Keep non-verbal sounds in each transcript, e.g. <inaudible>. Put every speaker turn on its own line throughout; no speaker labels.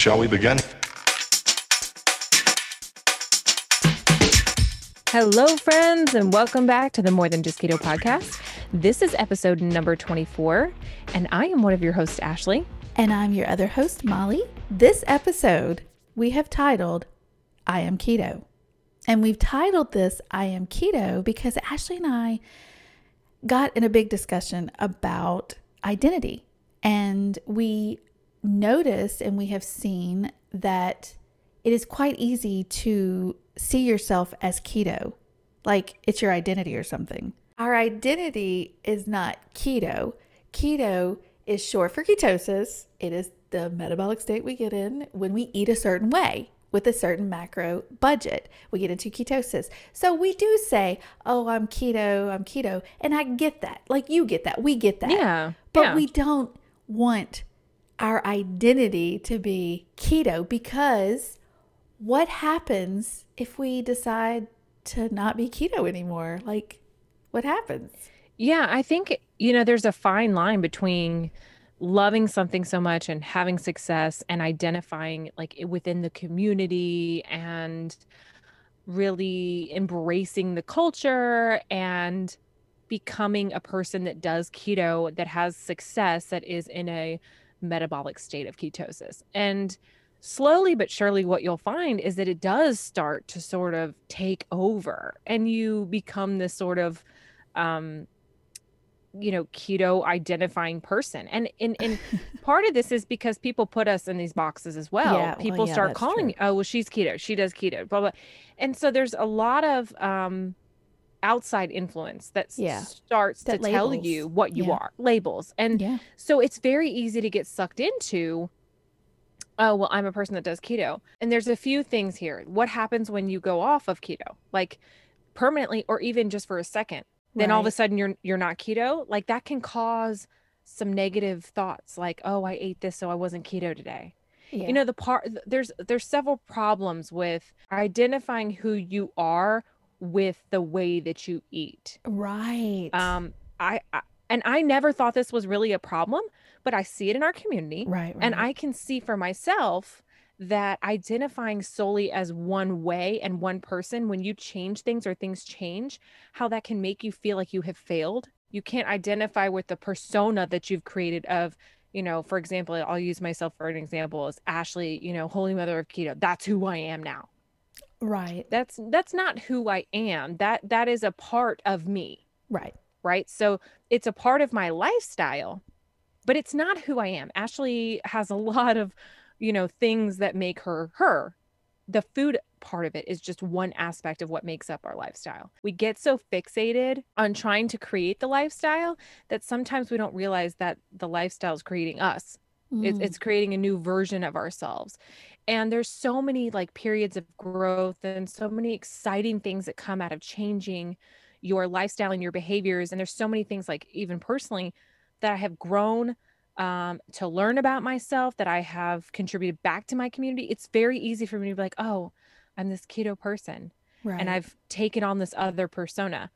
Shall we begin?
Hello, friends, and welcome back to the More Than Just Keto podcast. This is episode number 24, and I am one of your hosts, Ashley.
And I'm your other host, Molly. This episode we have titled I Am Keto. And we've titled this I Am Keto because Ashley and I got in a big discussion about identity. And we noticed and we have seen that it is quite easy to see yourself as keto, like it's your identity or something. Our identity is not keto. Keto is short for ketosis. It is the metabolic state we get in when we eat a certain way with a certain macro budget. We get into ketosis. So we do say, oh, I'm keto, I'm keto. And I get that. Like you get that. We get that.
Yeah.
But
yeah.
we don't want our identity to be keto because what happens if we decide to not be keto anymore? Like, what happens?
Yeah, I think, you know, there's a fine line between loving something so much and having success and identifying like within the community and really embracing the culture and becoming a person that does keto that has success that is in a metabolic state of ketosis. And slowly but surely, what you'll find is that it does start to sort of take over and you become this sort of, um, you know keto identifying person and and, and <laughs> part of this is because people put us in these boxes as well
Yeah, well,
people
yeah,
start calling
true.
oh well she's keto she does keto blah blah and so there's a lot of um outside influence that
Yeah,
starts
that
to tell you what you
Yeah.
are labels. And
Yeah.
so it's very easy to get sucked into oh well i'm a person that does keto. And there's a few things here. What happens when you go off of keto? Like permanently or even just for a second then all of a sudden you're you're not keto? Like that can cause some negative thoughts like oh i ate this so i wasn't keto today.
Yeah.
you know the part there's there's several problems with identifying who you are with the way that you eat
right.
um I, I and i never thought this was really a problem but i see it in our community
right, right.
and I can see for myself that identifying solely as one way and one person, when you change things or things change, how that can make you feel like you have failed. You can't identify with the persona that you've created of, you know, for example, I'll use myself for an example as Ashley, you know, Holy Mother of Keto. That's who I am now.
Right,
That's that's not who I am. That that is a part of me
right.
right? So it's a part of my lifestyle, but it's not who I am. Ashley has a <laughs> lot of, you know, things that make her her. The food part of it is just one aspect of what makes up our lifestyle. We get so fixated on trying to create the lifestyle that sometimes we don't realize that the lifestyle is creating us. It's,
Mm.
it's creating a new version of ourselves. And there's so many like periods of growth and so many exciting things that come out of changing your lifestyle and your behaviors. And there's so many things like even personally that I have grown um, to learn about myself, that I have contributed back to my community. It's very easy for me to be like, oh, I'm this keto person
right.
and I've taken on this other persona.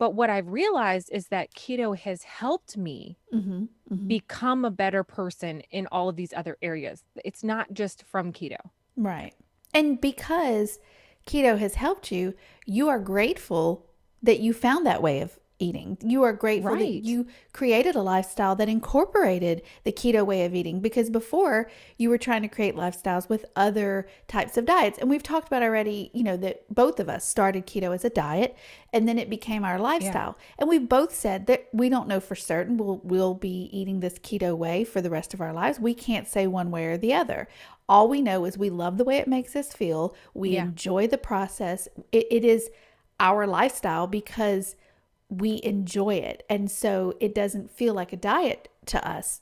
But what I've realized is that keto has helped me
hmm hmm
become a better person in all of these other areas. It's not just from keto.
Right. And because keto has helped you, you are grateful that you found that way of eating. You are grateful
Right.
that you created a lifestyle that incorporated the keto way of eating because before you were trying to create lifestyles with other types of diets. And we've talked about already, you know, that both of us started keto as a diet and then it became our lifestyle. And we both said that we don't know for certain we'll we'll be eating this keto way for the rest of our lives. We can't say one way or the other. All we know is we love the way it makes us feel. We
Yeah.
enjoy the process. It, it is our lifestyle because we enjoy it. And so it doesn't feel like a diet to us.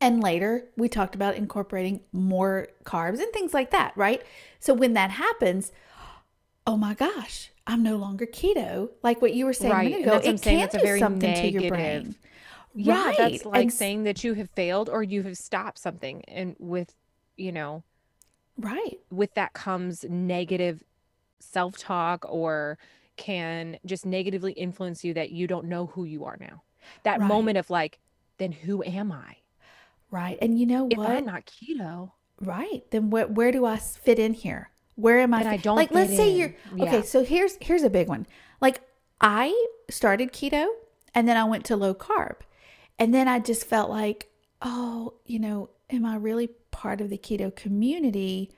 And later, we talked about incorporating more carbs and things like that, right? So when that happens, oh my gosh, I'm no longer keto. Like what you were saying a minute ago,
that's
it can
a
do
very
something to your
negative-
brain.
Yeah,
right.
that's like
and,
saying that you have failed or you have stopped something and with, you know,
right.
with that comes negative self-talk or can just negatively influence you that you don't know who you are now. That
Right.
moment of like, then who am I?
Right. And you know
If
what?
I'm not keto,
right. Then where where do I fit in here? Where am I?
And I don't
like. Let's
fit
say you're
Yeah.
okay. So here's here's a big one. Like I started keto, and then I went to low carb, and then I just felt like, oh, you know, am I really part of the keto community?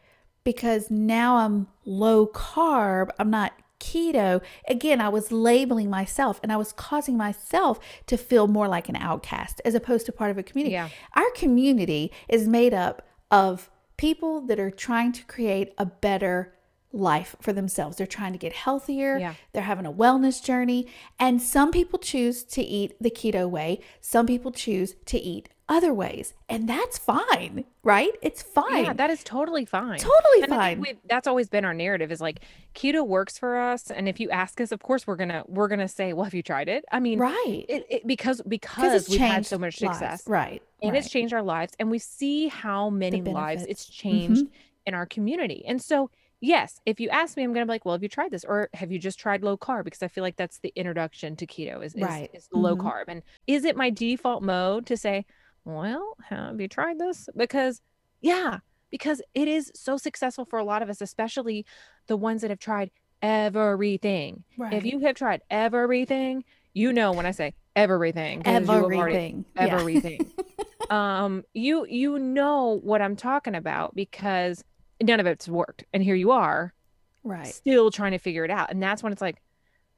Because now I'm low carb. I'm not keto. Again, I was labeling myself and I was causing myself to feel more like an outcast as opposed to part of a community.
Yeah.
Our community is made up of people that are trying to create a better life for themselves. They're trying to get healthier.
Yeah.
They're having a wellness journey. And some people choose to eat the keto way, some people choose to eat other ways. And that's fine, right? It's fine.
Yeah, that is totally fine.
Totally
And
fine.
that's always been our narrative is like keto works for us, and if you ask us, of course we're gonna we're gonna say, well, have you tried it? I mean,
right.
it, it because
Because
we've had so much
lives.
success,
Right.
and
right.
it's changed our lives, and we see how many lives it's mm-hmm. changed in our community, and so. Yes, if you ask me, I'm gonna be like, well, have you tried this, or have you just tried low carb? Because I feel like that's the introduction to keto is is,
Right.
is the low carb. And is it my default mode to say, well, have you tried this? Because yeah, because it is so successful for a lot of us, especially the ones that have tried everything.
right.
If you have tried everything, you know when I say everything, already-
everything. Yeah.
everything. <laughs> um, you you know what I'm talking about because none of it's worked, and here you are
right.
still trying to figure it out, and that's when it's like,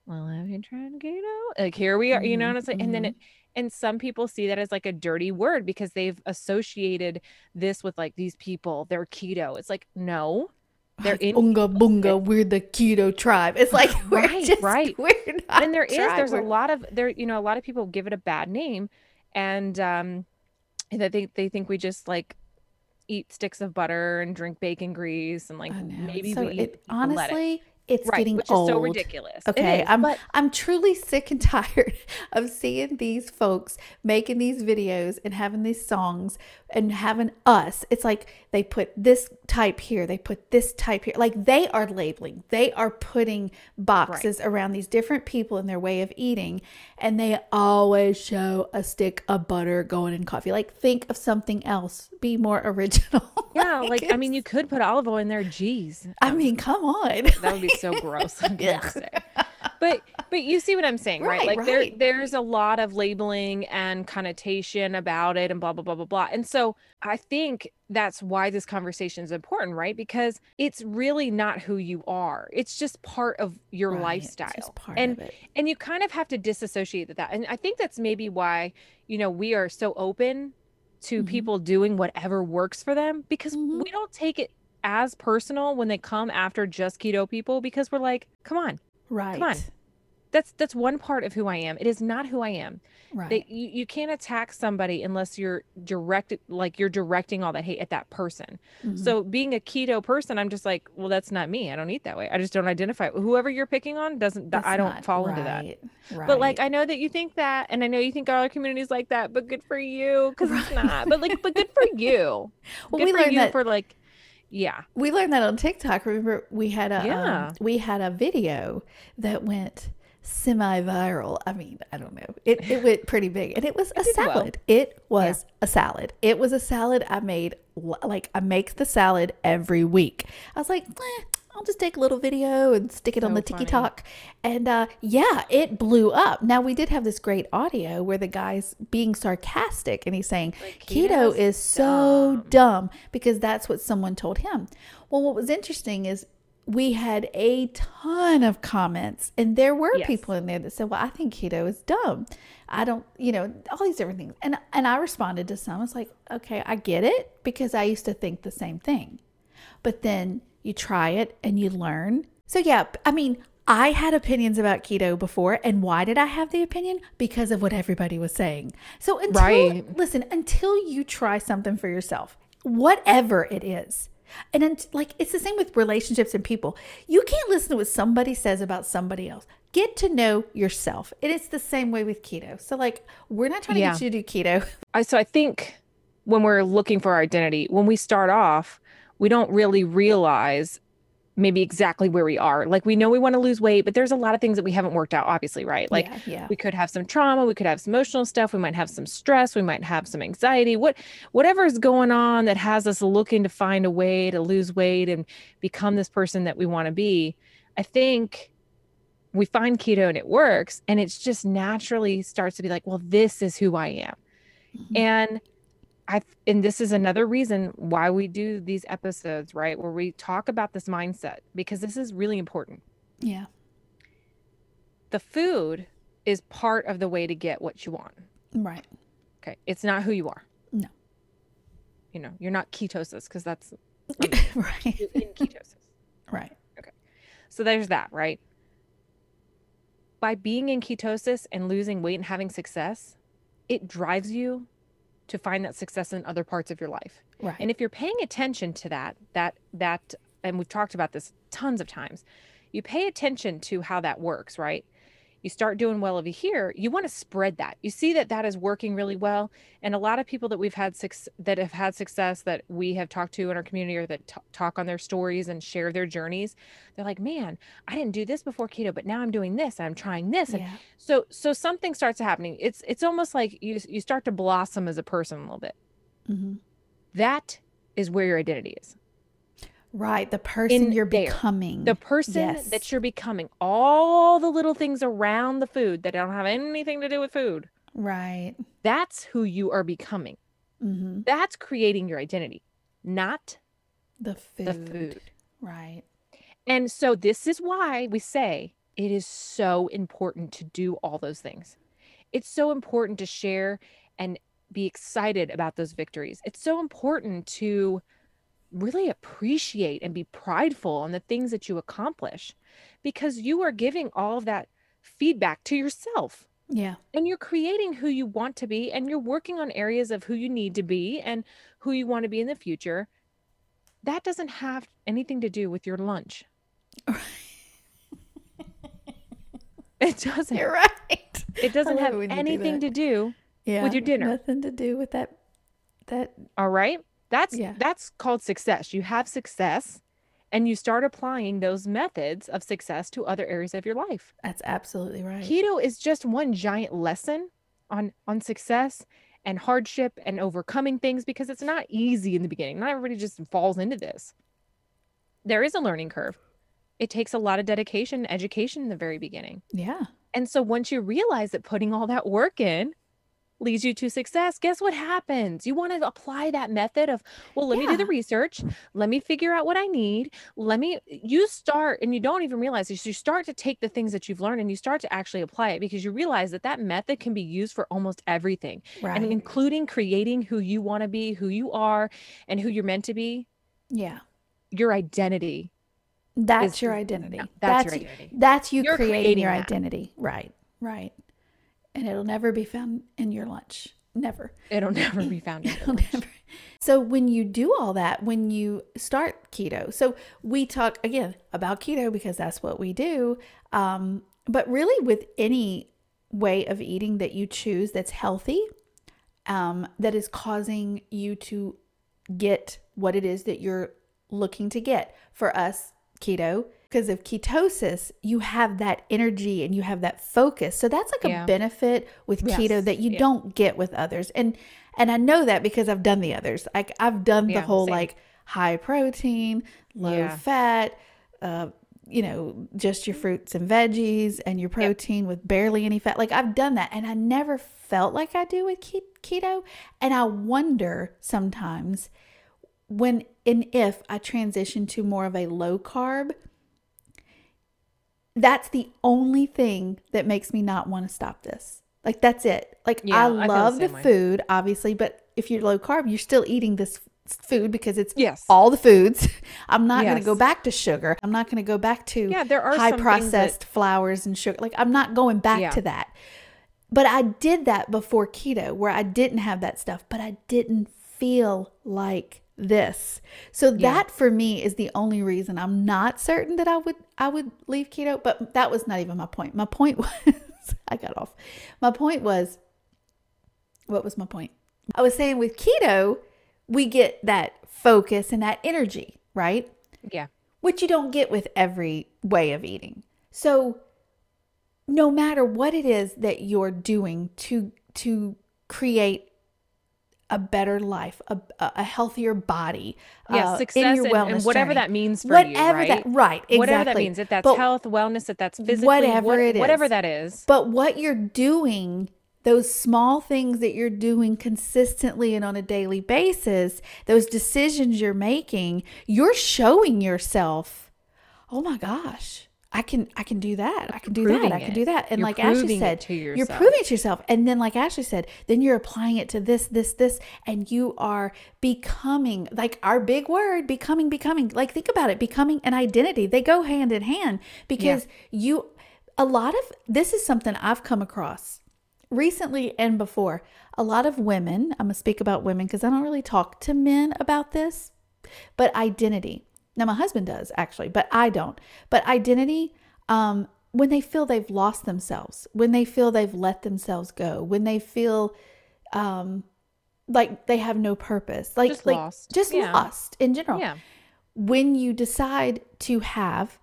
well, have you tried keto? Like here we are, you know,
Mhm,
and it's like, and then
mhm.
it. And some people see that as like a dirty word because they've associated this with like these people, they're keto. It's like, no, they're in
Unga bunga, we're the keto tribe. It's like <laughs> we're
Right,
just
right.
we're not
and there is
tribe,
there's a
we're-
lot of there you know a lot of people give it a bad name and um and they think they think we just like eat sticks of butter and drink bacon grease and like
I know.
maybe
so
we eat
it,
people let
honestly it's
right
getting
which
old.
is so ridiculous
Okay,
is,
I'm
but
I'm truly sick and <laughs> tired of seeing these folks making these videos and having these songs and having us. It's like they put this type here, they put this type here. Like they are labeling, they are putting boxes around these different people in their way of eating, and they always show a stick of butter going in coffee. Like think of something else. Be more <laughs> original.
yeah like i mean you could put olive oil in there geez
I mean, come on.
that would be <laughs> so gross I'm <laughs> gonna
Ugh.
say. but but you see what i'm saying right,
Right,
like there there's a lot of labeling and connotation about it and blah blah blah blah blah and so i think that's why this conversation is important right because it's really not who you are it's just part of your
Right,
lifestyle
part
and
of it.
and you kind of have to disassociate with that and i think that's maybe why you know we are so open to
Mhm.
people doing whatever works for them because
Mhm.
we don't take it as personal when they come after just keto people because we're like come on
Right.
Come on. that's that's one part of who i am it is not who i am
Right.
that you, you can't attack somebody unless you're directed like you're directing all that hate at that person
Mhm.
so being a keto person i'm just like well that's not me i don't eat that way i just don't identify whoever you're picking on doesn't
That's
i don't fall into that
right,
but like. I know that you think that, and I know you think our community's like that, but good for you because it's not. But like, but good for <laughs> you.
well,
good
we
for
learned
you
that
for like, yeah,
we learned that on TikTok. Remember, we had a
Yeah.
um, we had a video that went semi-viral. I mean, I don't know. It it went pretty big, and it was <laughs> a
did well.
salad. It was a salad. It was a salad I made. Like I make the salad every week. I was like, eh, I'll just take a little video and stick it on the. TikTok, and uh, yeah, it blew up. Now we did have this great audio where the guy's being sarcastic and he's saying
Like,
keto is so dumb because that's what someone told him. Well, what was interesting is we had a ton of comments, and there were
Yes.
people in there that said, "Well, I think keto is dumb. I don't, you know, all these different things." And and I responded to some. It's like, okay, I get it because I used to think the same thing, but then you try it and you learn. So yeah, I mean. I had opinions about keto before, and why did I have the opinion? Because of what everybody was saying. So until
Right.
listen, until you try something for yourself, whatever it is, and unt- like it's the same with relationships and people. You can't listen to what somebody says about somebody else. Get to know yourself. And it's the same way with keto. So like we're not trying to get you to do keto.
I so I think when we're looking for our identity, when we start off, we don't really realize maybe exactly where we are. Like we know we want to lose weight, but there's a lot of things that we haven't worked out, obviously, right? Like
yeah, yeah.
we could have some trauma, we could have some emotional stuff, we might have some stress, we might have some anxiety, what whatever is going on that has us looking to find a way to lose weight and become this person that we want to be. I think we find keto and it works and it's just naturally starts to be like, well, this is who I am. Mm-hmm. And I and this is another reason why we do these episodes, right? Where we talk about this mindset because this is really important.
Yeah.
The food is part of the way to get what you want.
Right.
Okay. It's not who you are.
No.
You know, you're not ketosis because that's <laughs>
right.
in ketosis.
Right.
Okay. So there's that, right? By being in ketosis and losing weight and having success, it drives you to find that success in other parts of your life.
Right.
And if you're paying attention to that, that that and we've talked about this tons of times, you pay attention to how that works, right? You start doing well over here, you want to spread that. You see that that is working really well. And a lot of people that we've had six that have had success that we have talked to in our community or that t- talk on their stories and share their journeys, they're like, "Man, I didn't do this before keto, but now I'm doing this. I'm trying this." And so so something starts happening. It's it's almost like you you start to blossom as a person a little bit.
hmm
That is where your identity is.
Right. The person you're
there.
becoming.
the person
Yes.
that you're becoming all the little things around the food that don't have anything to do with food
right.
that's who you are becoming
hmm
that's creating your identity not
The food.
the food
Right.
and so this is why we say it is so important to do all those things it's so important to share and be excited about those victories it's so important to really appreciate and be prideful on the things that you accomplish because you are giving all of that feedback to yourself
Yeah.
and you're creating who you want to be and you're working on areas of who you need to be and who you want to be in the future that doesn't have anything to do with your lunch <laughs> it doesn't
You're right.
it doesn't have
you do
anything to do
Yeah.
your dinner.
Nothing to do with that. That.
all right that's
Yeah.
that's called success you have success and you start applying those methods of success to other areas of your life
That's absolutely right.
keto is just one giant lesson on on success and hardship and overcoming things because it's not easy in the beginning not everybody just falls into this there is a learning curve it takes a lot of dedication and education in the very beginning
yeah.
and so once you realize that putting all that work in leads you to success, guess what happens? You want to apply that method of, well, let me do the research. Let me figure out what I need. Let me, you start, and you don't even realize this. You start to take the things that you've learned and you start to actually apply it because you realize that that method can be used for almost everything,
Right.
and including creating who you want to be, who you are, and who you're meant to be.
yeah.
Your identity.
That's
is-
your identity.
yeah, that's your identity.
That's you creating,
creating
your
that.
identity. Right. Right. And it'll never be found in your lunch. Never.
It'll <laughs> never be found. in your
It'll
lunch.
never. So when you do all that, when you start keto, so we talk again about keto because that's what we do. Um, but really, with any way of eating that you choose that's healthy, um, that is causing you to get what it is that you're looking to get. For us, keto, because of ketosis, you have that energy and you have that focus. So that's like
Yeah.
a benefit with keto that you
yeah.
don't get with others. And and I know that because I've done the others. Like I've done the
Yeah,
whole
same.
like high protein, low fat, uh, you know, just your fruits and veggies and your protein with barely any fat. Like I've done that and I never felt like I do with keto. And I wonder sometimes when and if I transition to more of a low carb, that's the only thing that makes me not want to stop this. Like that's it. Like
Yeah,
I
I the
love the, food, obviously, but if you're low carb, you're still eating this food because it's
Yes.
all the foods. <laughs> I'm not going to go back to sugar. I'm not going to go back to
Yeah, there are
high
things that-
processed flours and sugar. Like I'm not going back
Yeah.
to that. But I did that before keto where I didn't have that stuff, but I didn't feel like this. So
Yeah.
that for me is the only reason I'm not certain that I would I would leave keto, but that was not even my point. My point <laughs> was I got off. My point was what was my point? I was saying with keto, we get that focus and that energy, right?
Yeah.
which you don't get with every way of eating. So no matter what it is that you're doing to to create a better life, a, a healthier body,
yeah,
uh,
success
in your
and,
wellness
and whatever
journey.
that means for
whatever
you, right?
that right exactly
Whatever that means, if that's
But-
health, wellness, if that's physically,
Whatever
what-
it is.
whatever that is.
But what you're doing, those small things that you're doing consistently and on a daily basis, those decisions you're making, you're showing yourself, oh my gosh. I can I can do that. I can do that. I can do that. And
You're
like Ashley said, you're proving to yourself. And then like Ashley said, then you're applying it to this, this, this, and you are becoming like our big word, becoming, becoming. Like think about it, becoming an identity. They go hand in hand because you a lot of this is something I've come across recently and before. A lot of women, I'm gonna speak about women because I don't really talk to men about this, but identity. Now my husband does actually, but I don't. But identity, um, when they feel they've lost themselves, when they feel they've let themselves go, when they feel um like they have no purpose, like
Just
like
lost.
just
Yeah.
lost in general
Yeah.
when you decide to have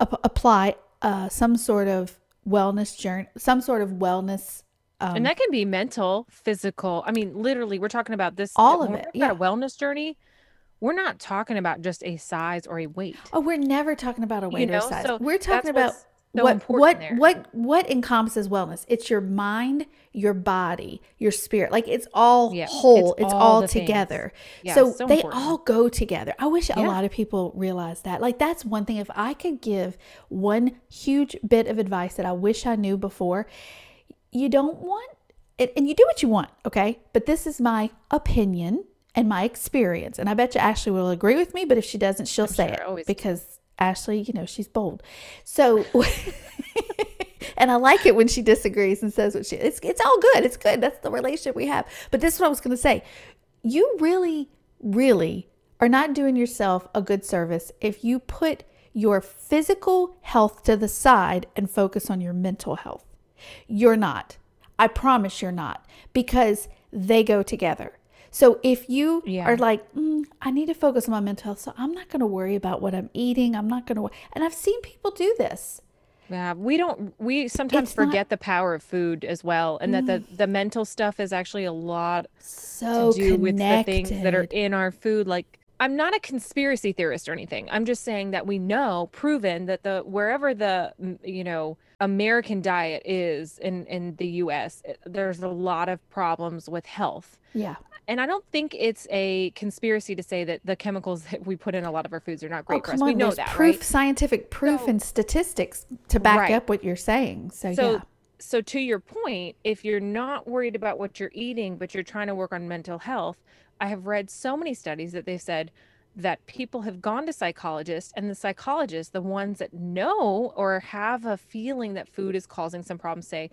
a- apply uh, some sort of wellness journey, some sort of wellness. Um,
and that can be mental, physical. I mean, literally, we're talking about this.
All of it,
about a wellness journey. We're not talking about just a size or a weight.
oh, we're never talking about a weight
know,
or size.
so
we're talking about
so
what what
there.
what what encompasses wellness. It's your mind, your body, your spirit. Like it's all
Yeah,
whole.
it's
It's,
all
all together.
Yeah,
so,
so
they
important.
all go together. I wish a lot of people realize that. Like that's one thing. If I could give one huge bit of advice that I wish I knew before, you don't want it, and you do what you want, okay? But this is my opinion and my experience, and I bet you Ashley will agree with me. But if she doesn't, she'll say
sure,
it
always.
because Ashley, you know, she's bold. So. <laughs> And I like it when she disagrees and says what she it's it's all good. It's good. That's the relationship we have. But this is what I was gonna say. You really, really are not doing yourself a good service if you put your physical health to the side and focus on your mental health. You're not. I promise you're not because they go together. So if you
Yeah.
are like, mm, I need to focus on my mental health, so I'm not going to worry about what I'm eating. I'm not going to, and I've seen people do this.
Yeah, we don't. We sometimes
It's not- Mm.
forget the power of food as well, and that the the mental stuff is actually a lot
So
to do with the things that are in our food. Like, I'm not a conspiracy theorist or anything. I'm just saying that we know, proven that the wherever the mm, you know American diet is in in the U.S., eh, there's a lot of problems with health.
yeah.
And I don't think it's a conspiracy to say that the chemicals <laughs> that we put in a lot of our foods are not oh, great
oh,
for us.
come
We know that,
proof,
right?
scientific proof
So-
and statistics to back
Right.
up what you're saying. So,
So,
yeah.
so to your point, if you're not worried about what you're eating, but you're trying to work on mental health, I have read so many studies that they've said that people have gone to psychologists and the psychologists, the ones that know or have a feeling that food is causing some problems, say,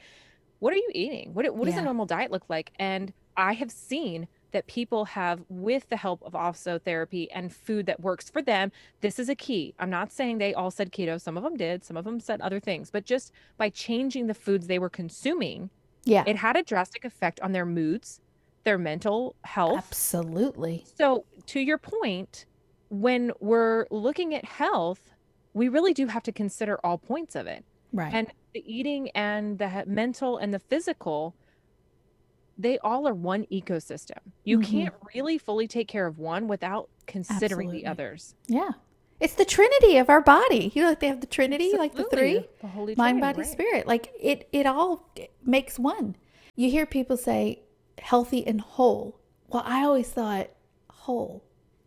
what are you eating? What, what does a normal diet look like? And I have seen that people have, with the help of also therapy and food that works for them, this is a key. I'm not saying they all said keto. Some of them did. Some of them said other things. But just by changing the foods they were consuming,
Yeah.
it had a drastic effect on their moods, their mental health.
Absolutely.
So, to your point, when we're looking at health, we really do have to consider all points of it.
Right.
And the eating and the mental and the physical, they all are one ecosystem. You
Mhm.
can't really fully take care of one without considering
Absolutely.
the others.
yeah. It's the trinity of our body. You know, like they have the trinity, like the three
the holy
mind,
Trinity,
body,
right.
spirit. Like it, it all makes one. You hear people say healthy and whole. Well, I always thought whole,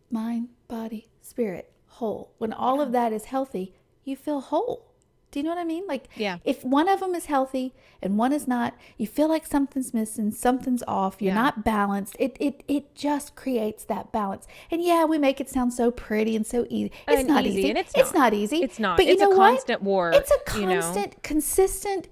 mind, body, spirit, whole. When all of that is healthy, you feel whole. Do you know what I mean? Like,
Yeah.
if one of them is healthy and one is not, you feel like something's missing, something's off, you're
Yeah.
not balanced. It, it, it just creates that balance. And yeah, we make it sound so pretty and so easy. It's
And
not
easy,
easy.
and it's
it's
not.
not easy.
It's not.
But you
it's
know
a
what?
constant war.
It's a
you know?
constant, consistent,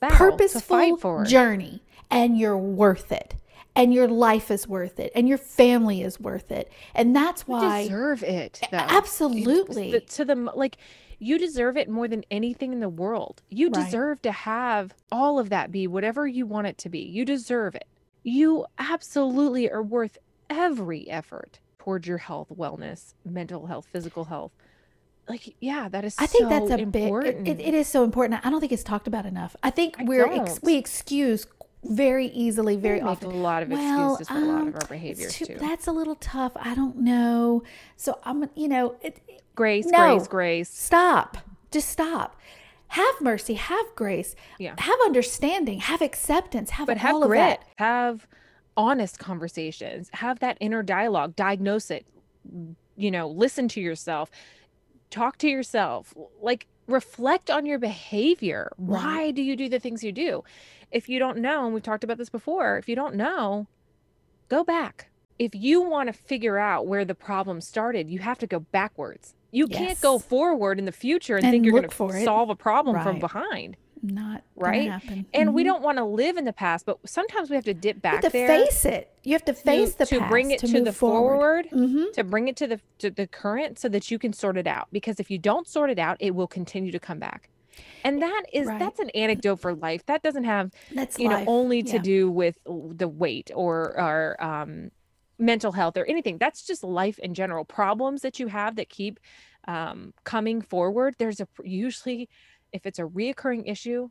purposeful
for.
journey, and you're worth it. And your life is worth it, and your family is worth it, and that's
You
why.
deserve it. Though.
Absolutely.
The- to the like, you deserve it more than anything in the world. You
Right.
deserve to have all of that be whatever you want it to be. You deserve it. You absolutely are worth every effort towards your health, wellness, mental health, physical health. like yeah, that is
I think
so
that's a
important.
big. It, it is so important. I don't think it's talked about enough. I think
I
we're ex, we excuse very easily, very often.
a lot of
Well,
excuses for a lot
um,
of our
it's
behaviors
too-
too.
That's a little tough. I don't know. So I'm, you know, it,
Grace,
No.
grace, grace.
stop. Just stop. Have mercy. Have grace.
Yeah.
Have understanding. Have acceptance. Have
But have
all of
grit.
that.
Have honest conversations. Have that inner dialogue. Diagnose it. You know, listen to yourself. Talk to yourself. Like reflect on your behavior.
Right.
Why do you do the things you do? If you don't know, and we've talked about this before, if you don't know, go back. If you want to figure out where the problem started, you have to go backwards. You can't go forward in the future and,
And
think you're going to solve a problem from behind.
Not
Right? And we
Mhm.
don't want to live in the past, but sometimes we have to dip back You
have to face it. You have to face the
to
past
bring it to,
move
the forward,
Mhm.
to bring it to the to the current so that you can sort it out. Because if you don't sort it out, it will continue to come back. And that is
Right.
that's an anecdote for life. That doesn't have
That's
you
life.
know only to
Yeah.
do with the weight or or um, mental health or anything. That's just life in general. Problems that you have that keep um, coming forward. There's a usually if it's a reoccurring issue,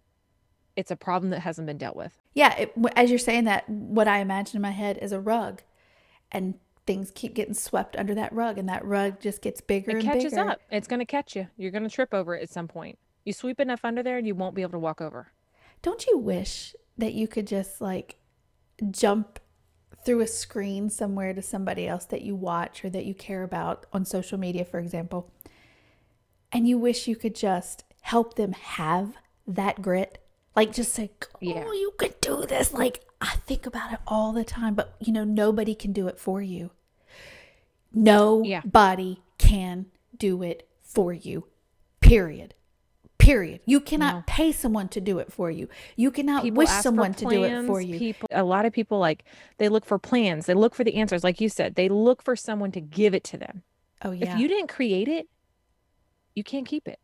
it's a problem that hasn't been dealt with.
Yeah, it, as you're saying that, what I imagine in my head is a rug, and things keep getting swept under that rug, and that rug just gets bigger
It
and
catches
bigger.
up. It's going to catch you. You're going to trip over it at some point. You sweep enough under there and you won't be able to walk over.
Don't you wish that you could just like jump through a screen somewhere to somebody else that you watch or that you care about on social media, for example, and you wish you could just help them have that grit? Like just say, oh,
Yeah.
you can do this. Like I think about it all the time, but you know, nobody can do it for you.
Yeah.
Nobody can do it for you. Period. Period. You cannot
No.
pay someone to do it for you. You cannot
People
wish someone to do it for you.
People, a lot of people like they look for plans. They look for the answers, like you said. They look for someone to give it to them.
oh yeah.
If you didn't create it, you can't keep it.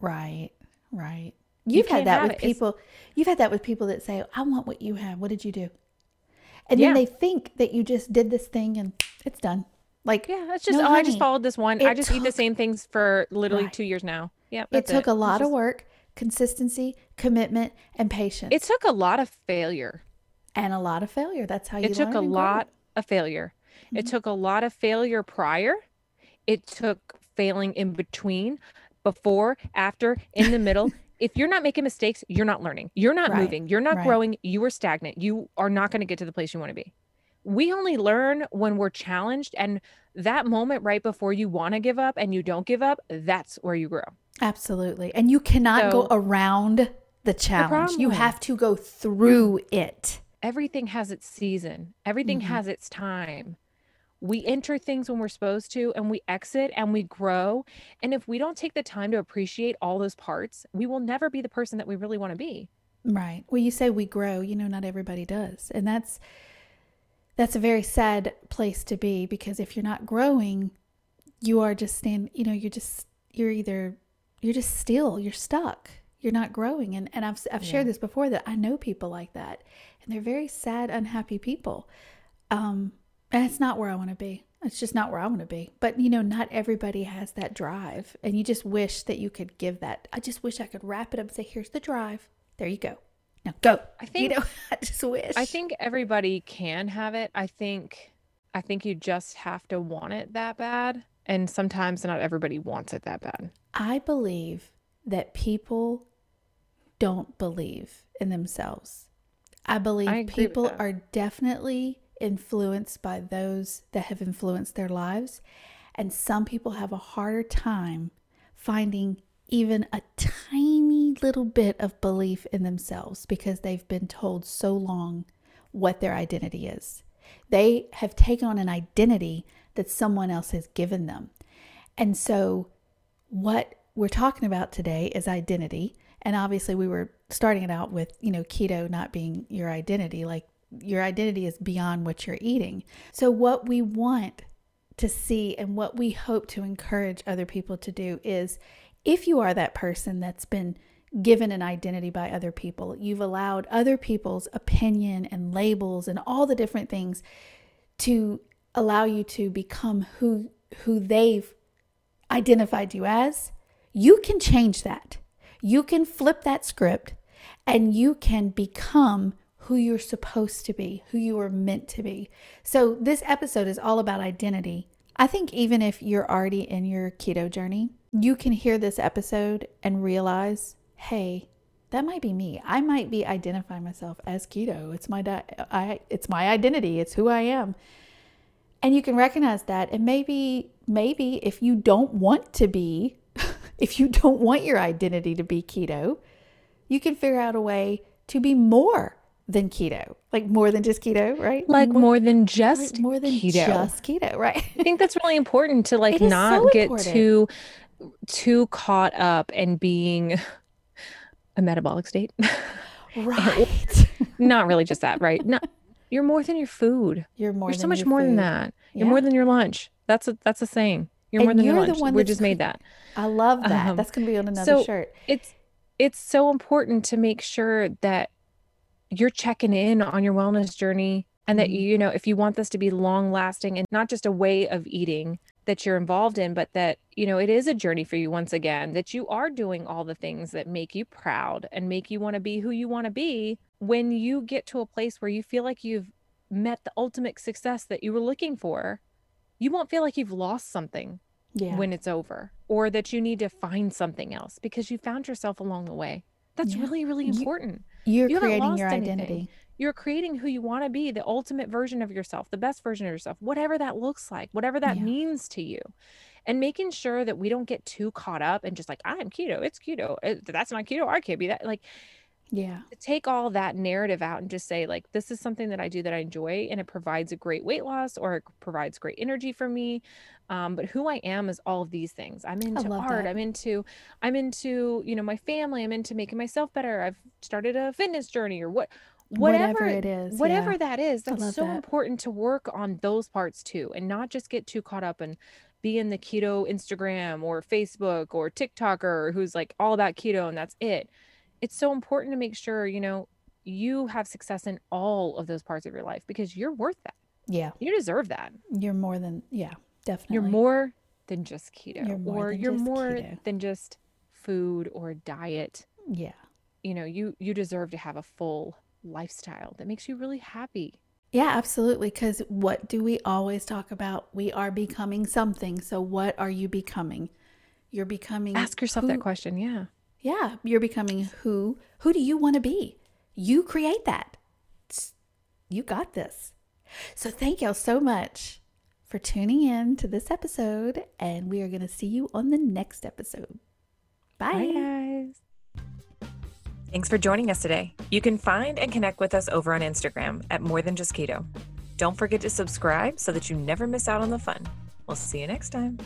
Right. Right.
You
You've had that with
it. It's-
people. You've had that with people that say, "I want what you have. What did you do?" And then they think that you just did this thing and it's done. Like
Yeah, it's just
No,
oh, I just followed this one.
It
I just eat the same things for literally
Right.
two years now. Yeah,
it took a
It's
lot of work, consistency, commitment, and patience,
It took a lot of failure.
and a lot of failure. That's how you
It took a lot of failure. It mm-hmm. took a lot of failure prior. It took failing in between, before, after, in the middle. <laughs> if you're not making mistakes, you're not learning. You're not
Right,
moving. You're not
right.
growing. You are stagnant. You are not going to get to the place you want to be. We only learn when we're challenged. And that moment right before you want to give up and you don't give up, that's where you grow.
Absolutely. And you cannot go around the challenge. you have to go through it.
everything has its season everything
Mm-hmm.
has its time we enter things when we're supposed to and we exit and we grow and if we don't take the time to appreciate all those parts we will never be the person that we really want to be
Right. Well, you say we grow, you know, not everybody does. And that's that's a very sad place to be because if you're not growing, you are just stand, you know, you're just you're either you're just still, you're stuck. You're not growing. And and I've I've shared this before that I know people like that. And they're very sad, unhappy people. Um it's not where I want to be. It's just not where I want to be. But you know, not everybody has that drive. And you just wish that you could give that. I just wish I could wrap it up and say, here's the drive. There you go. Now go.
I think you
know, <laughs> I just wish.
i think everybody can have it i think i think you just have to want it that bad and sometimes not everybody wants it that bad
I believe that people don't believe in themselves. I believe
I
people are definitely influenced by those that have influenced their lives. And some people have a harder time finding even a tiny little bit of belief in themselves because they've been told so long what their identity is. They have taken on an identity that someone else has given them. And so, what we're talking about today is identity. And obviously, we were starting it out with, you know, keto not being your identity. Like, your identity is beyond what you're eating. So, what we want to see and what we hope to encourage other people to do is if you are that person that's been given an identity by other people, you've allowed other people's opinion and labels and all the different things to allow you to become who who they've identified you as, you can change that. You can flip that script and you can become who you're supposed to be, who you are meant to be. So, this episode is all about identity. I think even if you're already in your keto journey, you can hear this episode and realize, hey, that might be me. I might be identifying myself as keto. It's my di- I it's my identity. It's who I am. And you can recognize that and maybe maybe if you don't want to be <laughs> if you don't want your identity to be keto, you can figure out a way to be more than keto, like more than just keto, right?
Like more, more than just
more than
keto.
just keto, <laughs> right?
I think that's really important to like not so get important. too too caught up in being a metabolic state.
Right. <laughs>
not really just that, right? No, you're more than your food.
You're more.
You're so much more food. than that. You're yeah. more than your lunch. That's a that's a saying. You're and more than you're your lunch. The one we just made that.
I love that. Um, that's going to be on another
so
shirt.
It's it's so important to make sure that you're checking in on your wellness journey and that mm-hmm. you know if you want this to be long lasting and not just a way of eating that you're involved in but that you know it is a journey for you once again that you are doing all the things that make you proud and make you want to be who you want to be when you get to a place where you feel like you've met the ultimate success that you were looking for you won't feel like you've lost something yeah. when it's over or that you need to find something else because you found yourself along the way that's yeah. really really important
you, are creating your anything. identity
you're creating who you want to be the ultimate version of yourself the best version of yourself whatever that looks like whatever that yeah. means to you and making sure that we don't get too caught up and just like i'm keto it's keto eh, that's not keto i can't be that like
yeah
take all that narrative out and just say like this is something that i do that i enjoy and it provides a great weight loss or it provides great energy for me um, but who i am is all of these things i'm into art that. i'm into i'm into you know my family i'm into making myself better i've started a fitness journey or what whatever, whatever it is whatever yeah. that is that's so that. important to work on those parts too and not just get too caught up and be in the keto instagram or facebook or tiktoker who's like all about keto and that's it it's so important to make sure, you know, you have success in all of those parts of your life because you're worth that.
Yeah.
You deserve that.
You're more than, yeah, definitely.
You're more than just keto you're or you're more keto. than just food or diet.
Yeah.
You know, you you deserve to have a full lifestyle that makes you really happy.
Yeah, absolutely. Because what do we always talk about? We are becoming something. So, what are you becoming? You're becoming.
Ask yourself who, that question. Yeah.
Yeah, you're becoming who who do you want to be? You create that. You got this. So thank y'all so much for tuning in to this episode and we are going to see you on the next episode. Bye.
Bye guys. Thanks for joining us today. You can find and connect with us over on Instagram at More Than Just Keto. Don't forget to subscribe so that you never miss out on the fun. We'll see you next time.